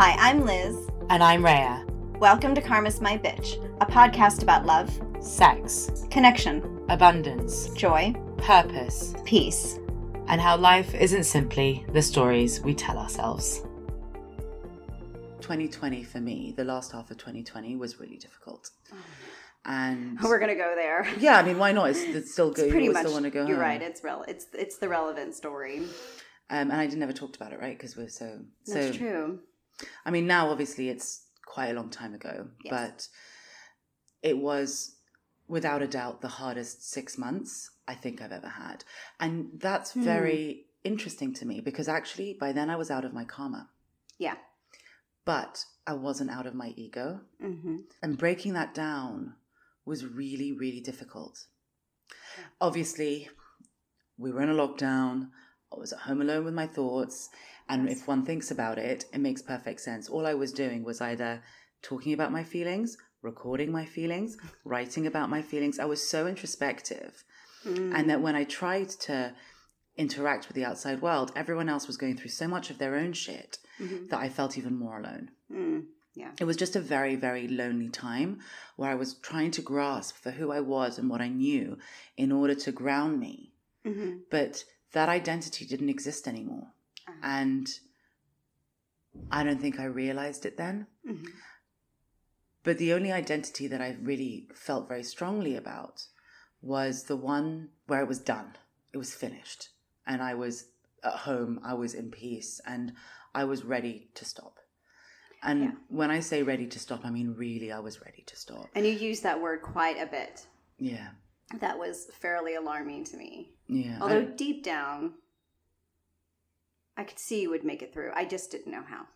Hi, I'm Liz. And I'm Rhea. Welcome to Karma's My Bitch, a podcast about love, sex, connection, abundance, joy, purpose, peace, and how life isn't simply the stories we tell ourselves. 2020 for me, the last half of 2020 was really difficult. And we're gonna go there. Yeah, I mean, why not? It's, it's still good. It's pretty you much. still want to go. You're home. right. It's rel- It's it's the relevant story. Um, and I never talked about it, right? Because we're so so. That's true. I mean, now obviously it's quite a long time ago, Yes. but it was without a doubt the hardest six months I think I've ever had. And that's Hmm. very interesting to me because actually by then I was out of my karma, Yeah. but I wasn't out of my ego. Mm-hmm. And breaking that down was really, really difficult. Yeah. Obviously, we were in a lockdown. I was at home alone with my thoughts. And if one thinks about it, it makes perfect sense. All I was doing was either talking about my feelings, recording my feelings, writing about my feelings. I was so introspective. Mm. And that when I tried to interact with the outside world, everyone else was going through so much of their own shit Mhm. that I felt even more alone. Mm. Yeah. It was just a very, very lonely time where I was trying to grasp for who I was and what I knew in order to ground me. Mm-hmm. But that identity didn't exist anymore. And I don't think I realized it then. Mm-hmm. But the only identity that I really felt very strongly about was the one where it was done, it was finished. And I was at home, I was in peace, and I was ready to stop. And Yeah. when I say ready to stop, I mean really, I was ready to stop. And you use that word quite a bit. Yeah. That was fairly alarming to me. Yeah. Although I- deep down, I could see you would make it through. I just didn't know how.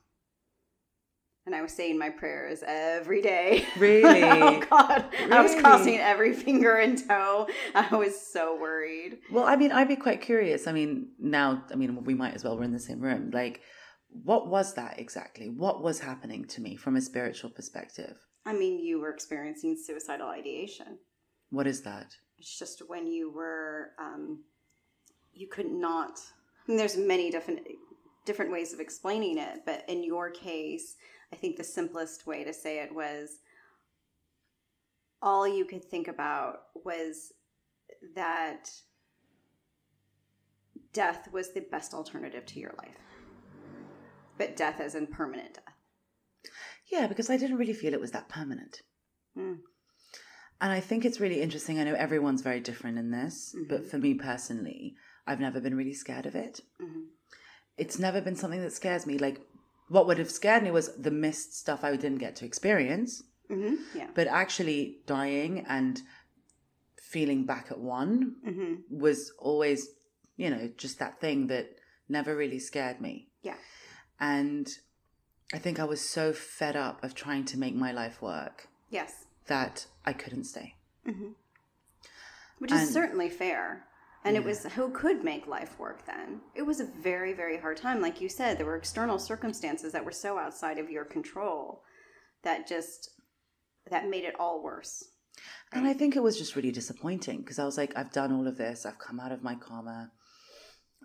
And I was saying my prayers every day. Really? oh God! I was crossing every finger and toe. I was so worried. Well, I mean, I'd be quite curious. I mean, now, I mean, we might as well. We're in the same room. Like, what was that exactly? What was happening to me from a spiritual perspective? I mean, you were experiencing suicidal ideation. What is that? It's just when you were, um, you could not. Mean, there's many different different ways of explaining it, but in your case, I think the simplest way to say it was all you could think about was that death was the best alternative to your life. But death as in permanent death. Yeah, because I didn't really feel it was that permanent. Mm. And I think it's really interesting. I know everyone's very different in this, but Mhm. for me personally, I've never been really scared of it. Mhm. It's never been something that scares me. Like, what would have scared me was the missed stuff I didn't get to experience. hmm Yeah. But actually, dying and feeling back at one hmm was always, you know, just that thing that never really scared me. Yeah. And I think I was so fed up of trying to make my life work Yes. that I couldn't stay. hmm Which is And- certainly fair. And it was who could make life work then? It was a very, very hard time. Like you said, there were external circumstances that were so outside of your control that just that made it all worse. And I think it was just really disappointing because I was like, I've done all of this, I've come out of my karma,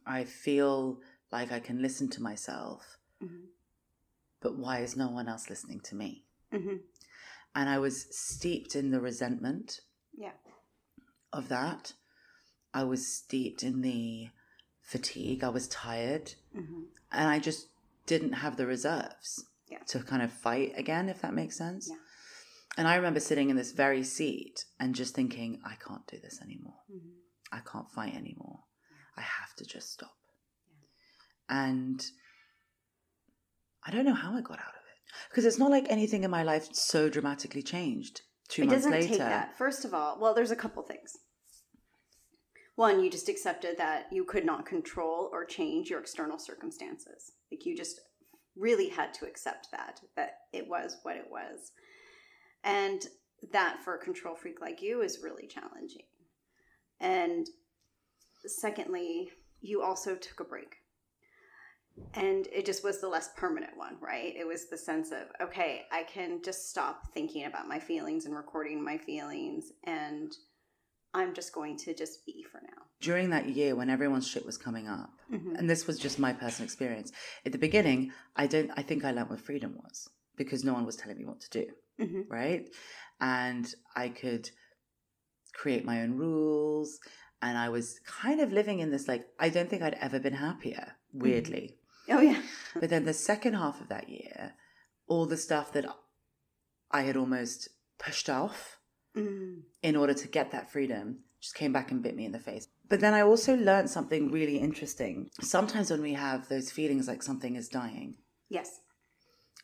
I feel like I can listen to myself, Mhm. but why is no one else listening to me? hmm And I was steeped in the resentment Yeah. of that. I was steeped in the fatigue. I was tired. hmm And I just didn't have the reserves Yeah. to kind of fight again, if that makes sense. Yeah. And I remember sitting in this very seat and just thinking, I can't do this anymore. hmm I can't fight anymore. I have to just stop. And I don't know how I got out of it. Because it's not like anything in my life so dramatically changed two It months doesn't later. take that. First of all, well, there's a couple things. One, you just accepted that you could not control or change your external circumstances. Like you just really had to accept that, that it was what it was. And that for a control freak like you is really challenging. And secondly, you also took a break. And it just was the less permanent one, right? It was the sense of, okay, I can just stop thinking about my feelings and recording my feelings, and I'm just going to just be for now. during that year when everyone's shit was coming up, Mm-hmm. and this was just my personal experience. At the beginning, I don't. I think I learned what freedom was because no one was telling me what to do, Mhm. right? And I could create my own rules, and I was kind of living in this like I don't think I'd ever been happier. Weirdly, Oh yeah. but then the second half of that year, all the stuff that I had almost pushed off Mm. in order to get that freedom just came back and bit me in the face. But then I also learned something really interesting. Sometimes when we have those feelings like something is dying, Yes.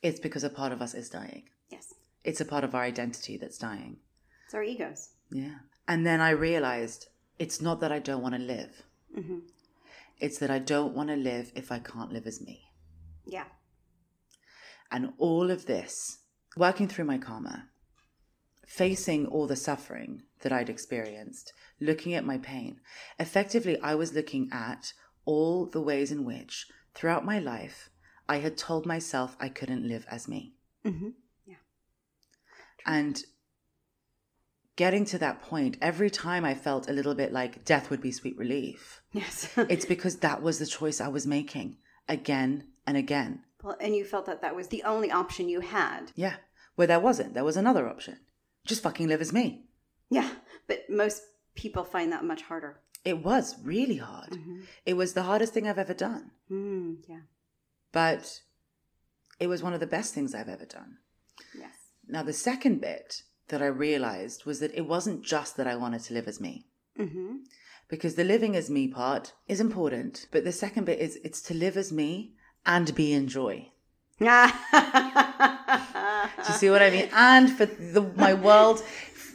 it's because a part of us is dying. Yes. It's a part of our identity that's dying. It's our egos. Yeah. And then I realized it's not that I don't want to live. hmm It's that I don't want to live if I can't live as me. Yeah. And all of this, working through my karma, facing all the suffering that I'd experienced, looking at my pain, effectively, I was looking at all the ways in which, throughout my life, I had told myself I couldn't live as me. hmm And getting to that point, every time I felt a little bit like death would be sweet relief, Yes. it's because that was the choice I was making again and again. well, and you felt that that was the only option you had. Yeah. Where there wasn't, there was another option. Just fucking live as me. Yeah. But most people find that much harder. It was really hard. Mm-hmm. It was the hardest thing I've ever done. Mm, yeah. But it was one of the best things I've ever done. Yes. Now, the second bit that I realized was that it wasn't just that I wanted to live as me. Mm-hmm. Because the living as me part is important. But the second bit is it's to live as me and be in joy. Do you see what I mean? And for the, my world,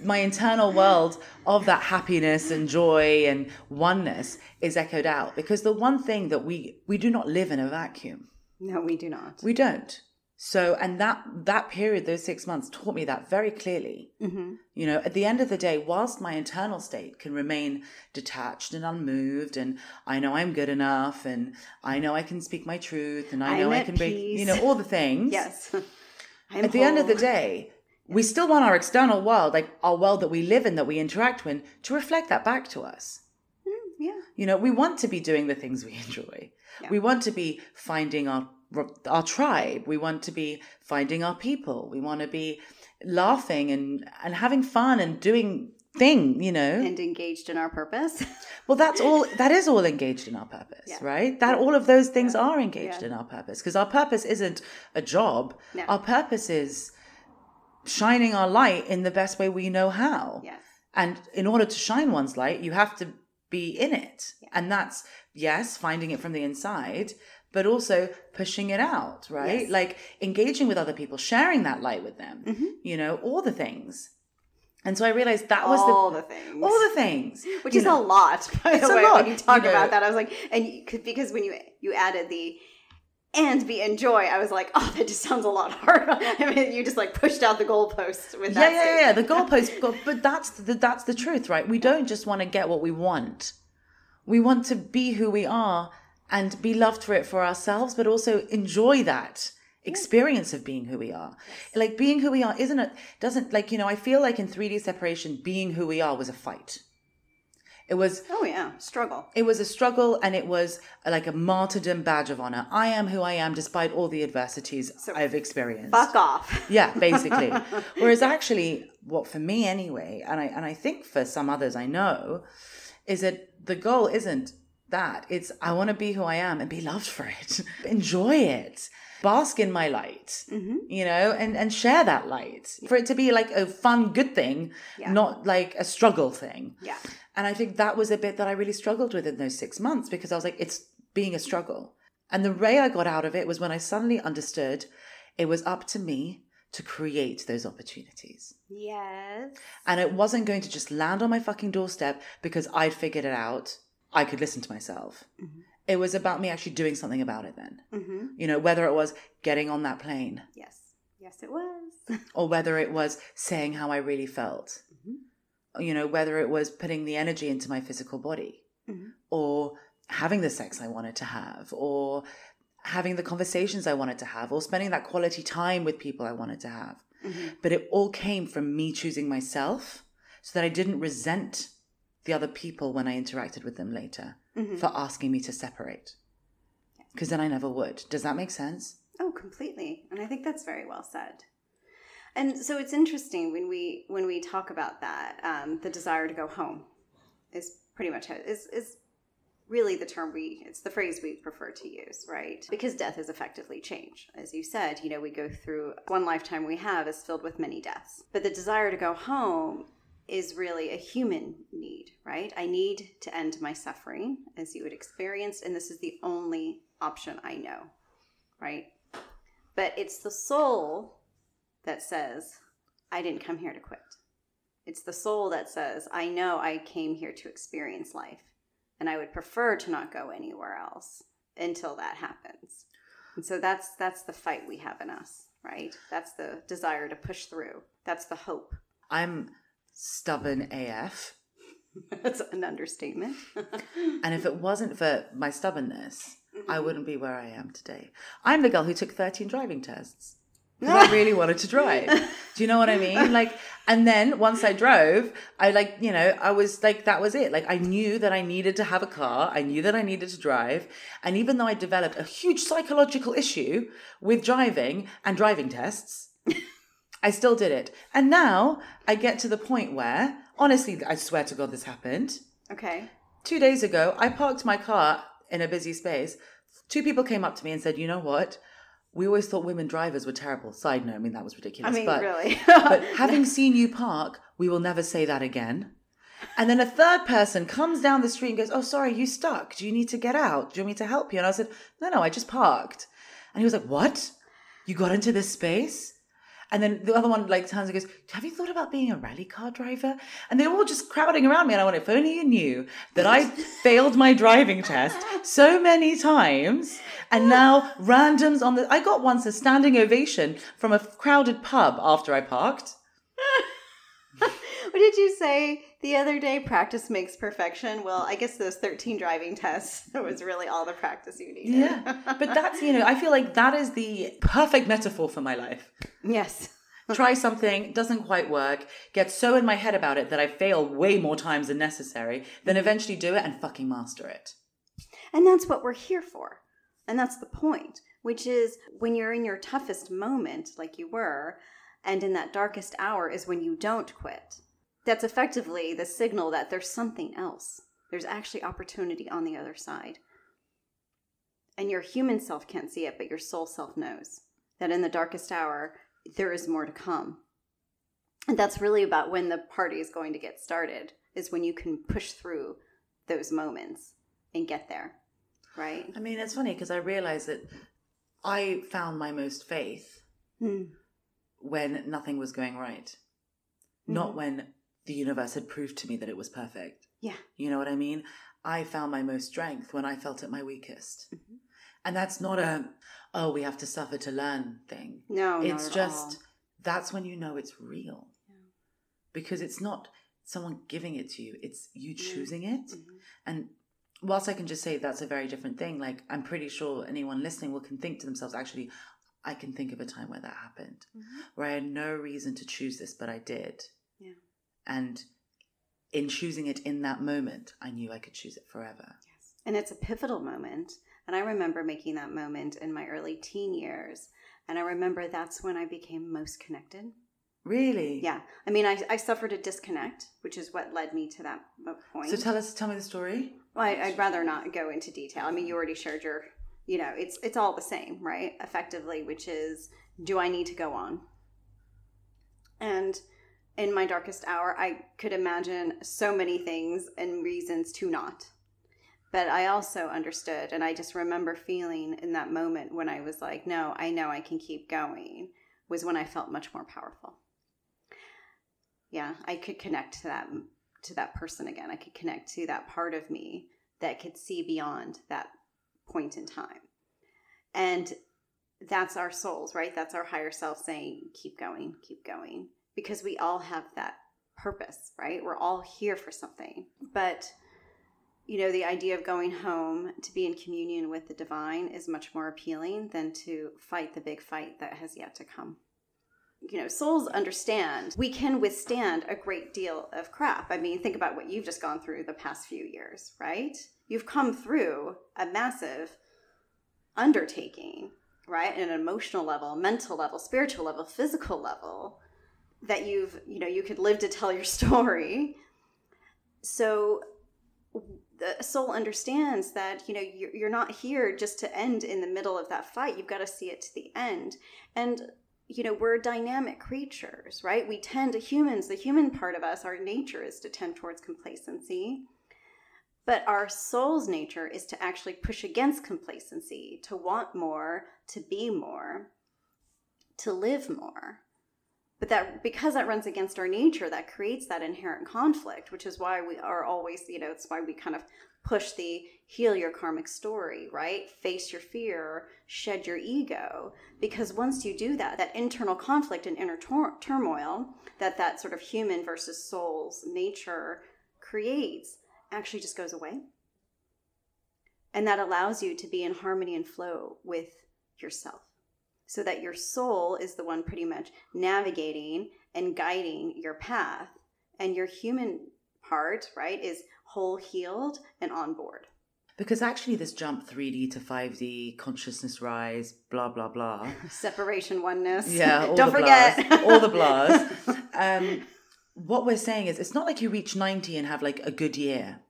my internal world of that happiness and joy and oneness is echoed out. Because the one thing that we we do not live in a vacuum. no, we do not. We don't. So, and that that period, those six months, taught me that very clearly. Mm-hmm. You know, at the end of the day, whilst my internal state can remain detached and unmoved, and I know I'm good enough, and I know I can speak my truth, and I I'm know I can bring, peace. you know, all the things. Yes. I'm At the end of the day, we still want our external world, like our world that we live in, that we interact with, to reflect that back to us. Mm, yeah. You know, we want to be doing the things we enjoy. Yeah. We want to be finding our our tribe. We want to be finding our people. We want to be laughing and and having fun and doing thing, you know. And engaged in our purpose. well, that's all that is all engaged in our purpose, Yeah. right? That all of those things Yeah. are engaged Yeah. in our purpose because our purpose isn't a job. No. Our purpose is shining our light in the best way we know how. yes. And in order to shine one's light, you have to be in it. And that's, yes, finding it from the inside, but also pushing it out, right? Yes. Like engaging with other people, sharing that light with them, Mhm. you know, all the things. And so I realized that was all the, the things. all the things. which you is know. a lot by It's the a way lot, when you talk you know. about that i was like and you, 'cause- because when you you added the and be enjoy i was like oh that just sounds a lot harder i mean you just like pushed out the goalpost with Yeah, that yeah, yeah, yeah. The statement. goalpost, but that's the, that's the truth, right? We don't just want to get what we want. We want to be who we are and be loved for it for ourselves, but also enjoy that experience of being who we are. Like being who we are isn't it doesn't like, you know, I feel like in 3D separation being who we are was a fight. It was oh yeah struggle it was a struggle and it was like a martyrdom badge of honor. I am who I am despite all the adversities So, I've experienced. fuck off Yeah, basically. Whereas actually, what for me anyway, and I and I think for some others I know, is that the goal isn't that. It's I want to be who I am and be loved for it. Enjoy it. Bask in my light. hmm You know, and and share that light. For it to be like a fun, good thing, Yeah. not like a struggle thing. yeah And I think that was a bit that I really struggled with in those six months because I was like, it's being a struggle. And the way I got out of it was when I suddenly understood it was up to me to create those opportunities. yes And it wasn't going to just land on my fucking doorstep because I'd figured it out. I could listen to myself. Mhm. It was about me actually doing something about it then. hmm You know, whether it was getting on that plane yes yes it was or whether it was saying how I really felt. Mhm. You know, whether it was putting the energy into my physical body Mhm. or having the sex I wanted to have or having the conversations I wanted to have or spending that quality time with people I wanted to have. Mhm. But it all came from me choosing myself so that I didn't resent the other people when I interacted with them later Mhm. for asking me to separate. Because then I never would. Does that make sense? Oh, completely. And I think that's very well said. And so it's interesting when we when we talk about that, um, the desire to go home is pretty much how, is is really the term we it's the phrase we prefer to use, right? Because death is effectively change. As you said, you know, we go through one lifetime we have is filled with many deaths. But the desire to go home is really a human need, right? I need to end my suffering as you would experience, and this is the only option I know, right? But it's the soul that says, I didn't come here to quit. It's the soul that says, I know I came here to experience life, and I would prefer to not go anywhere else until that happens. And so that's that's the fight we have in us, right? That's the desire to push through. That's the hope. I'm stubborn AF. That's an understatement. And if it wasn't for my stubbornness, Mm-hmm. I wouldn't be where I am today. I'm the girl who took 13 driving tests. Because I really wanted to drive. Do you know what I mean? Like, and then once I drove, I like, you know, I was like, that was it. Like, I knew that I needed to have a car. I knew that I needed to drive. And even though I developed a huge psychological issue with driving and driving tests, I still did it. And now I get to the point where, honestly, I swear to God, this happened. okay. Two days ago, I parked my car in a busy space. Two people came up to me and said, "You know what? We always thought women drivers were terrible." Side note, I mean that was ridiculous. I mean, but, really. but having seen you park, we will never say that again. And then a third person comes down the street and goes, "Oh, sorry, you stuck. Do you need to get out? Do you want me to help you?" And I said, "No, no, I just parked." And he was like, "What? You got into this space?" And then the other one like turns and goes, "Have you thought about being a rally car driver?" And they're all just crowding around me, and I went, "If only you knew that I failed my driving test so many times, and now randoms on the I got once a standing ovation from a crowded pub after I parked." What did you say the other day? Practice makes perfection. Well, I guess those 13 driving tests was really all the practice you needed. Yeah, but that's you know I feel like that is the perfect metaphor for my life. yes. Try something, doesn't quite work, get so in my head about it that I fail way more times than necessary, then eventually do it and fucking master it. And that's what we're here for. And that's the point, which is when you're in your toughest moment, like you were, and in that darkest hour is when you don't quit. That's effectively the signal that there's something else. There's actually opportunity on the other side. And your human self can't see it, but your soul self knows that in the darkest hour, there is more to come. And that's really about when the party is going to get started, is when you can push through those moments and get there, right? I mean, it's funny because I realized that I found my most faith Hmm. when nothing was going right, not when the universe had proved to me that it was perfect. Yeah. You know what I mean? I found my most strength when I felt at my weakest. Mm-hmm. And that's not a, oh, we have to suffer to learn thing. No, it's just, all. that's when you know it's real. Because it's not someone giving it to you, it's you choosing it. Mm-hmm. And whilst I can just say that's a very different thing, like I'm pretty sure anyone listening will can think to themselves, actually, I can think of a time where that happened, where I had no reason to choose this, but I did. Yeah. And in choosing it in that moment, I knew I could choose it forever. Yes. And it's a pivotal moment. And I remember making that moment in my early teen years. And I remember that's when I became most connected. Really? Yeah. I mean, I, I suffered a disconnect, which is what led me to that point. So tell us, tell me the story. Well, I, I'd rather not go into detail. I mean, you already shared your, you know, it's it's all the same, right? Effectively, which is, do I need to go on? And in my darkest hour, I could imagine so many things and reasons to not. But I also understood, and I just remember feeling in that moment when I was like, no, I know I can keep going, was when I felt much more powerful. Yeah, I could connect to that to that person again. I could connect to that part of me that could see beyond that point in time. And that's our souls, right? That's our higher self saying, keep going, keep going. Because we all have that purpose, right? We're all here for something. But, you know, the idea of going home to be in communion with the divine is much more appealing than to fight the big fight that has yet to come. you know, souls understand we can withstand a great deal of crap. I mean, think about what you've just gone through the past few years, right? You've come through a massive undertaking, right? At an emotional level, mental level, spiritual level, physical level that you've, you know, you could live to tell your story. So the soul understands that you know you're, not here just to end in the middle of that fight. You've got to see it to the end. And you know we're dynamic creatures right? We tend to humans the human part of us our nature is to tend towards complacency. But our soul's nature is to actually push against complacency to want more to be more to live more but that because that runs against our nature that creates that inherent conflict which is why we are always you know it's why we kind of push the heal your karmic story right? Face your fear shed your ego. Because once you do that that internal conflict and inner tor- turmoil that that sort of human versus soul's nature creates actually just goes away. And that allows you to be in harmony and flow with yourself so that your soul is the one pretty much navigating and guiding your path. And your human part right is whole healed and on board. Because actually this jump 3d to 5d consciousness rise blah blah blah. Separation oneness. Yeah don't forget. blahs, all the blahs. Um, what we're saying is it's not like you reach 90 and have like a good year.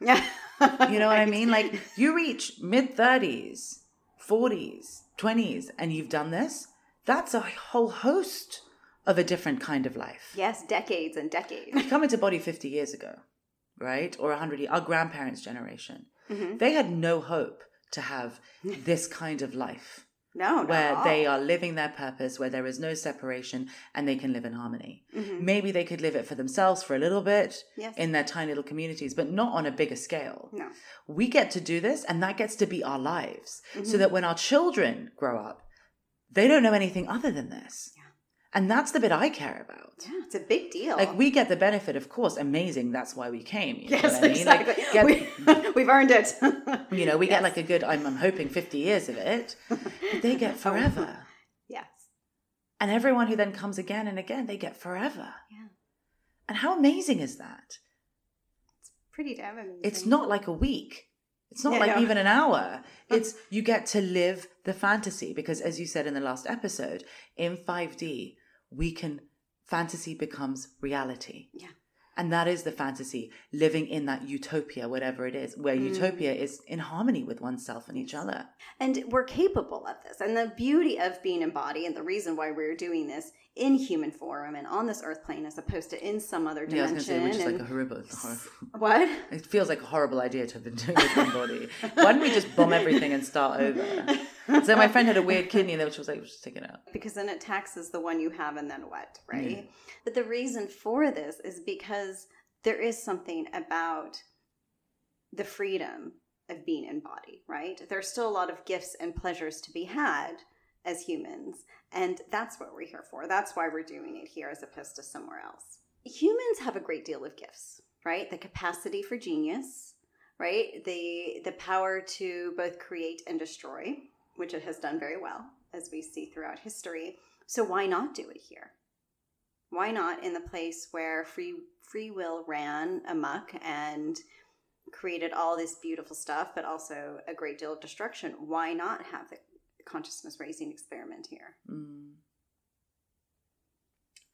Yeah you know what i mean? Like you reach mid 30s 40s 20s and you've done this that's a whole host of a different kind of life. Yes decades and decades. You come into body 50 years ago right? Or 100 our grandparents generation. Mhm. they had no hope to have this kind of life no where they are living their purpose where there is no separation and they can live in harmony Mhm. maybe they could live it for themselves for a little bit yes in their tiny little communities but not on a bigger scale no we get to do this and that gets to be our lives so Mhm. that when our children grow up they don't know anything other than this. And that's the bit i care about. Yeah it's a big deal. Like we get the benefit of course amazing that's why we came you know yes what I mean? Like, exactly. get- we, we've earned it. You know we Yes. get like a good I'm, I'm hoping 50 years of it but they get oh. forever. Yes. And everyone who then comes again and again they get forever. Yeah. and how amazing is that? It's pretty damn amazing. It's not like a week. It's not Yeah, like no. even an hour. Oh. It's you get to live the fantasy because as you said in the last episode in 5d we can fantasy becomes reality Yeah. and that is the fantasy living in that utopia whatever it is where Mm. utopia is in harmony with oneself and each other and we're capable of this and the beauty of being in body and the reason why we're doing this in human form and on this earth plane as opposed to in some other yeah i was dimension say which is like a horrible, horrible what it feels like a horrible idea to have been doing with one body why don't we just bomb everything and start over so my friend had a weird kidney and then she was like just take it out because then it taxes the one you have and then what, right? Yeah. But the reason for this is because there is something about the freedom of being in body, right? There's still a lot of gifts and pleasures to be had as humans, and that's what we're here for. That's why we're doing it here as opposed to somewhere else. Humans have a great deal of gifts, right? The capacity for genius, right? The the power to both create and destroy, which it has done very well as we see throughout history. So why not do it here? Why not in the place where free free will ran amok and created all this beautiful stuff, but also a great deal of destruction? Why not have the consciousness raising experiment here? Mm.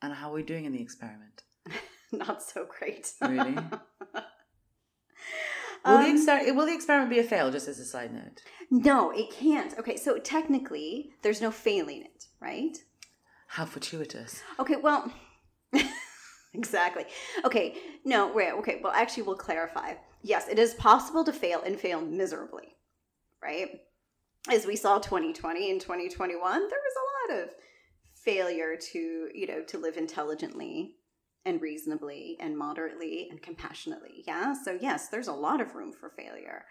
And how are we doing in the experiment? not so great. Really? Will, the Um, exper- will the experiment be a fail, just as a side note? no, it can't. Okay, so technically, there's no failing it, right? How fortuitous. Okay, well, exactly. Okay, no, wait, okay, well, actually, we'll clarify. Yes, it is possible to fail and fail miserably, right? As we saw 2020 and 2021, there was a lot of failure to, you know, to live intelligently and reasonably and moderately and compassionately. Yeah, so yes, there's a lot of room for failure.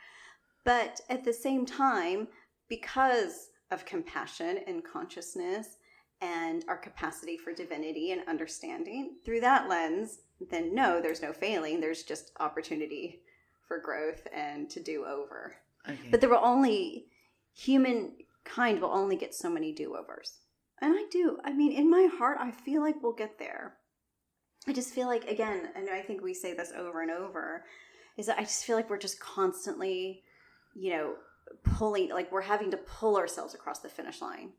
But at the same time, because of compassion and consciousness and our capacity for divinity and understanding through that lens, then no, there's no failing. There's just opportunity for growth and to do over. Okay. But there will only, humankind will only get so many do overs. And I do. I mean, in my heart, I feel like we'll get there. I just feel like, again, and I think we say this over and over, is that I just feel like we're just constantly, you know, pulling, like we're having to pull ourselves across the finish line,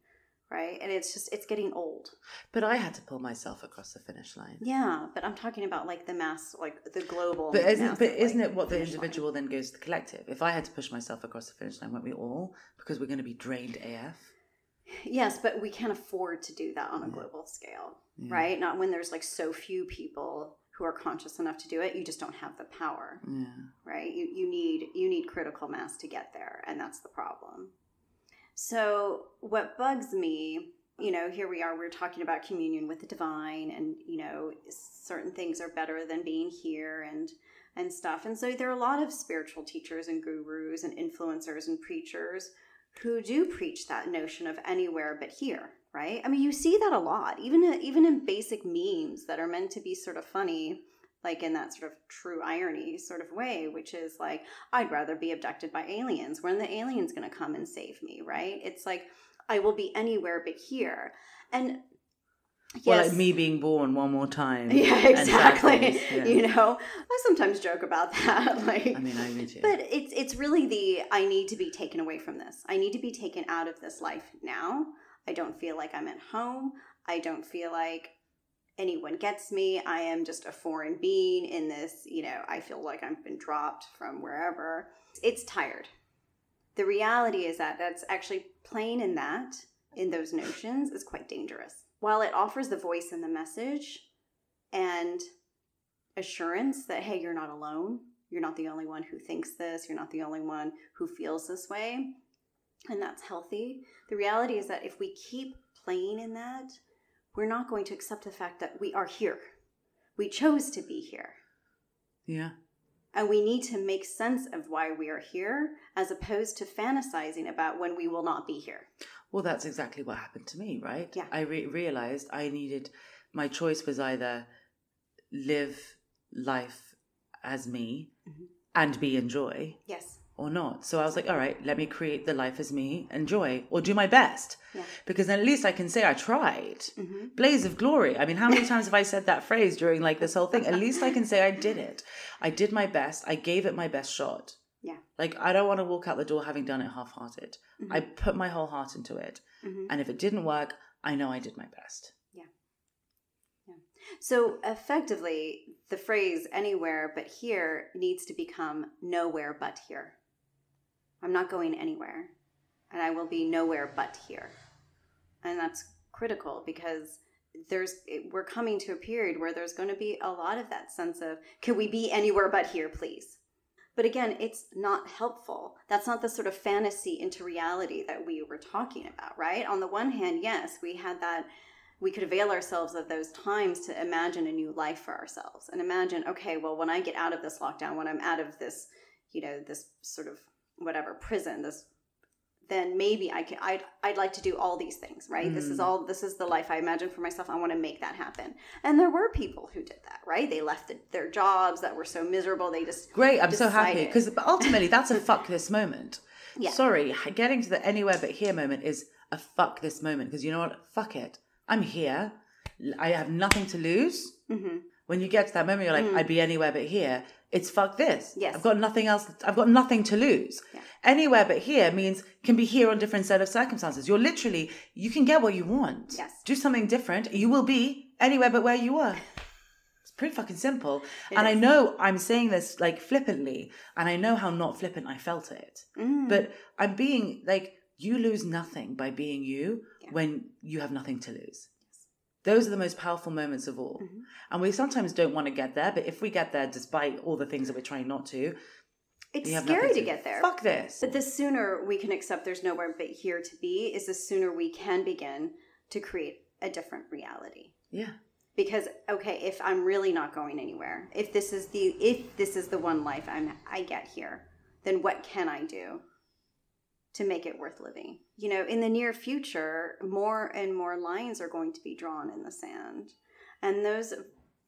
right? And it's just, it's getting old. But I had to pull myself across the finish line. Yeah, but I'm talking about like the mass, like the global. But isn't, but isn't like, it what the finish line. individual then goes to the collective? If I had to push myself across the finish line, won't we all? Because we're going to be drained AF. Yes, but we can't afford to do that on a global scale, Yeah. right? Not when there's like so few people who are conscious enough to do it. You just don't have the power, Yeah. right? You you need you need critical mass to get there, and that's the problem. So what bugs me, you know, here we are. We're talking about communion with the divine, and you know, certain things are better than being here, and and stuff. And so there are a lot of spiritual teachers and gurus and influencers and preachers who do preach that notion of anywhere but here, right? I mean, you see that a lot, even even in basic memes that are meant to be sort of funny, like in that sort of true irony sort of way, which is like, I'd rather be abducted by aliens. When the aliens going to come and save me, right? It's like I will be anywhere but here, and Well, like me being born one more time. yeah, exactly. yeah. You know, I sometimes joke about that, like. I mean, I do too. But it's it's really the I need to be taken away from this. I need to be taken out of this life now. I don't feel like I'm at home. I don't feel like anyone gets me. I am just a foreign being in this, you know, I feel like I've been dropped from wherever. It's tired. The reality is that that's actually playing in that, in those notions, is quite dangerous. While it offers the voice and the message and assurance that, hey, you're not alone, you're not the only one who thinks this, you're not the only one who feels this way, and that's healthy. The reality is that if we keep playing in that, we're not going to accept the fact that we are here. We chose to be here. yeah. And we need to make sense of why we are here as opposed to fantasizing about when we will not be here. Well, that's exactly what happened to me, right? Yeah. I re- realized I needed, my choice was either live life as me Mhm. and be in joy Yes. Or not. So I was like, all right, let me create the life as me, enjoy, or do my best. Yeah. Because then at least I can say I tried. hmm Blaze of glory. I mean, how many times have I said that phrase during like this whole thing? At least I can say I did it. I did my best. I gave it my best shot. Yeah. Like, I don't want to walk out the door having done it half hearted. Mhm. I put my whole heart into it. hmm And if it didn't work, I know I did my best. Yeah. Yeah. So effectively, the phrase anywhere but here needs to become nowhere but here. I'm not going anywhere, and I will be nowhere but here. And that's critical because there's we're coming to a period where there's going to be a lot of that sense of can we be anywhere but here please? But again it's not helpful. That's not the sort of fantasy into reality that we were talking about right? On the one hand yes we had that we could avail ourselves of those times to imagine a new life for ourselves and imagine okay well when i get out of this lockdown when i'm out of this you know this sort of whatever prison this then maybe i can i'd, I'd like to do all these things right this is Mm. all this is the life i imagine for myself i want to make that happen and there were people who did that right they left the, their jobs that were so miserable they just Great, I'm so happy because ultimately that's a fuck this moment. Yeah. Sorry, getting to the anywhere but here moment is a fuck this moment because you know what? Fuck it. I'm here. I have nothing to lose. Mhm. When you get to that moment, you're like, Mm. I'd be anywhere but here. It's fuck this. Yes. I've got nothing else. I've got nothing to lose. Yeah. Anywhere but here means can be here on different set of circumstances. You're literally, you can get what you want. Yes. Do something different. You will be anywhere but where you were. It's pretty fucking simple. It and I know I'm saying this like flippantly, and I know how not flippant I felt it. Mm. But I'm being like, you lose nothing by being you Yeah. when you have nothing to lose. Those are the most powerful moments of all. Mhm. And we sometimes don't want to get there, but if we get there despite all the things that we're trying not to, it's scary nothing to get there Fuck this. But the sooner we can accept there's nowhere but here to be, is the sooner we can begin to create a different reality. Yeah. Because okay, if I'm really not going anywhere, if this is the if this is the one life I'm I get here, then what can I do to make it worth living? You know, in the near future, more and more lines are going to be drawn in the sand. And those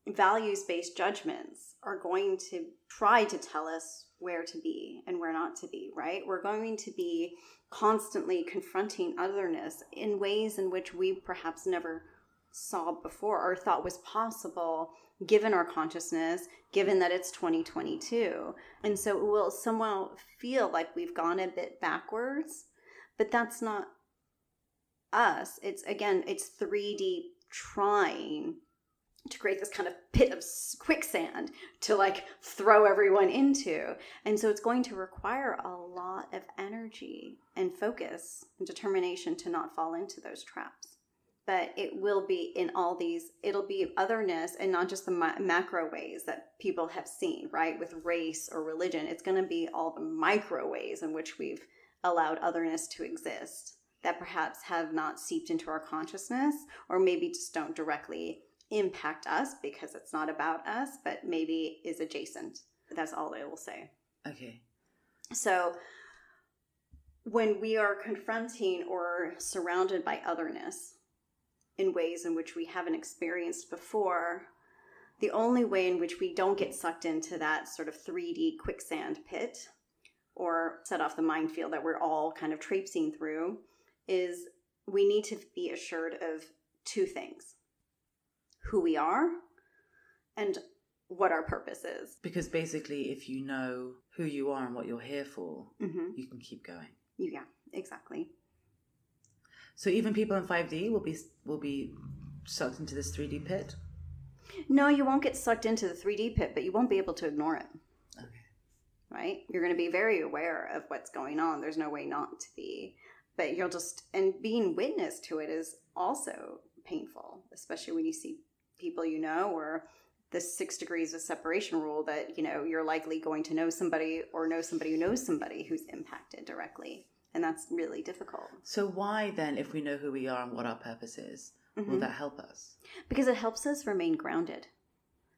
values based judgments are going to try to tell us where to be and where not to be, right? We're going to be constantly confronting otherness in ways in which we perhaps never saw before or thought was possible given our consciousness, given that it's 2022. And so it will somehow feel like we've gone a bit backwards, but that's not us. It's again, it's 3D trying to create this kind of pit of quicksand to like throw everyone into. And so it's going to require a lot of energy and focus and determination to not fall into those traps. But it will be in all these, it'll be otherness and not just the ma- macro ways that people have seen, right? With race or religion. It's going to be all the micro ways in which we've allowed otherness to exist that perhaps have not seeped into our consciousness or maybe just don't directly impact us because it's not about us, but maybe is adjacent. That's all I will say. Okay. So when we are confronting or surrounded by otherness in ways in which we haven't experienced before, the only way in which we don't get sucked into that sort of 3D quicksand pit or set off the minefield that we're all kind of traipsing through is we need to be assured of two things who we are and what our purpose is. Because basically, if you know who you are and what you're here for, Mm-hmm. you can keep going. Yeah, exactly. So even people in 5D will be will be sucked into this 3D pit. No, you won't get sucked into the 3D pit, but you won't be able to ignore it. Okay. Right? You're going to be very aware of what's going on. There's no way not to be. But you'll just, and being witness to it is also painful, especially when you see people you know or the six degrees of separation rule that, you know, you're likely going to know somebody or know somebody who knows somebody who's impacted directly. And that's really difficult. So why then, if we know who we are and what our purpose is, will Mhm. that help us? because it helps us remain grounded.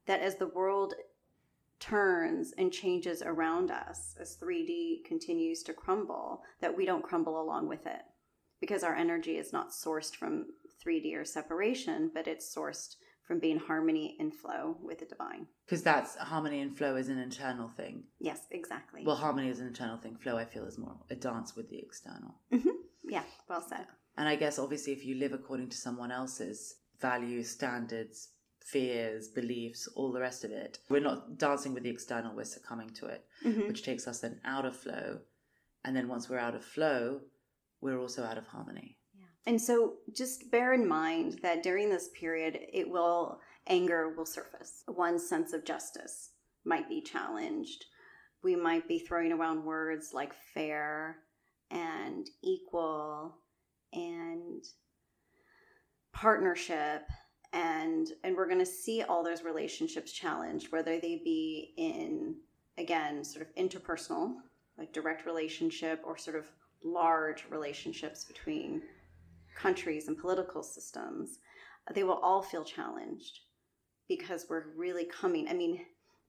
That as the world turns and changes around us, as 3D continues to crumble, that we don't crumble along with it. Because our energy is not sourced from 3D or separation, but it's sourced from being harmony and flow with the divine. Because that's harmony and flow is an internal thing. Yes, exactly. Well, harmony is an internal thing. Flow, I feel, is more a dance with the external. yeah, well said. And I guess obviously, if you live according to someone else's values, standards, fears, beliefs, all the rest of it, we're not dancing with the external, we're succumbing to it, Mhm. which takes us then out of flow. And then once we're out of flow, we're also out of harmony. And so just bear in mind that during this period, it will, anger will surface. One's sense of justice might be challenged. We might be throwing around words like fair and equal and partnership and and we're going to see all those relationships challenged whether they be in again sort of interpersonal like direct relationship or sort of large relationships between countries and political systems, they will all feel challenged because we're really coming. I mean,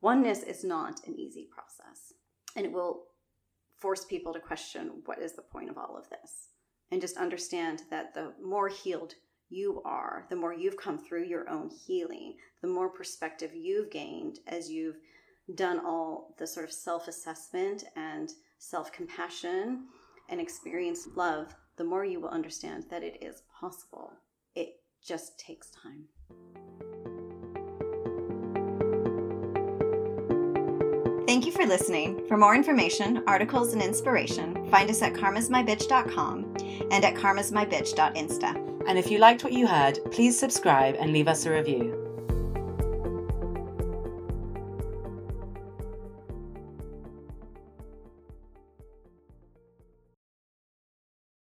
oneness is not an easy process, and it will force people to question what is the point of all of this, and just understand that the more healed you are, the more you've come through your own healing, the more perspective you've gained as you've done all the sort of self assessment and self compassion and experienced love, the more you will understand that it is possible. It just takes time. Thank you for listening. For more information, articles, and inspiration, find us at karmasmybitch.com and at karmasmybitch.insta. And if you liked what you heard, please subscribe and leave us a review.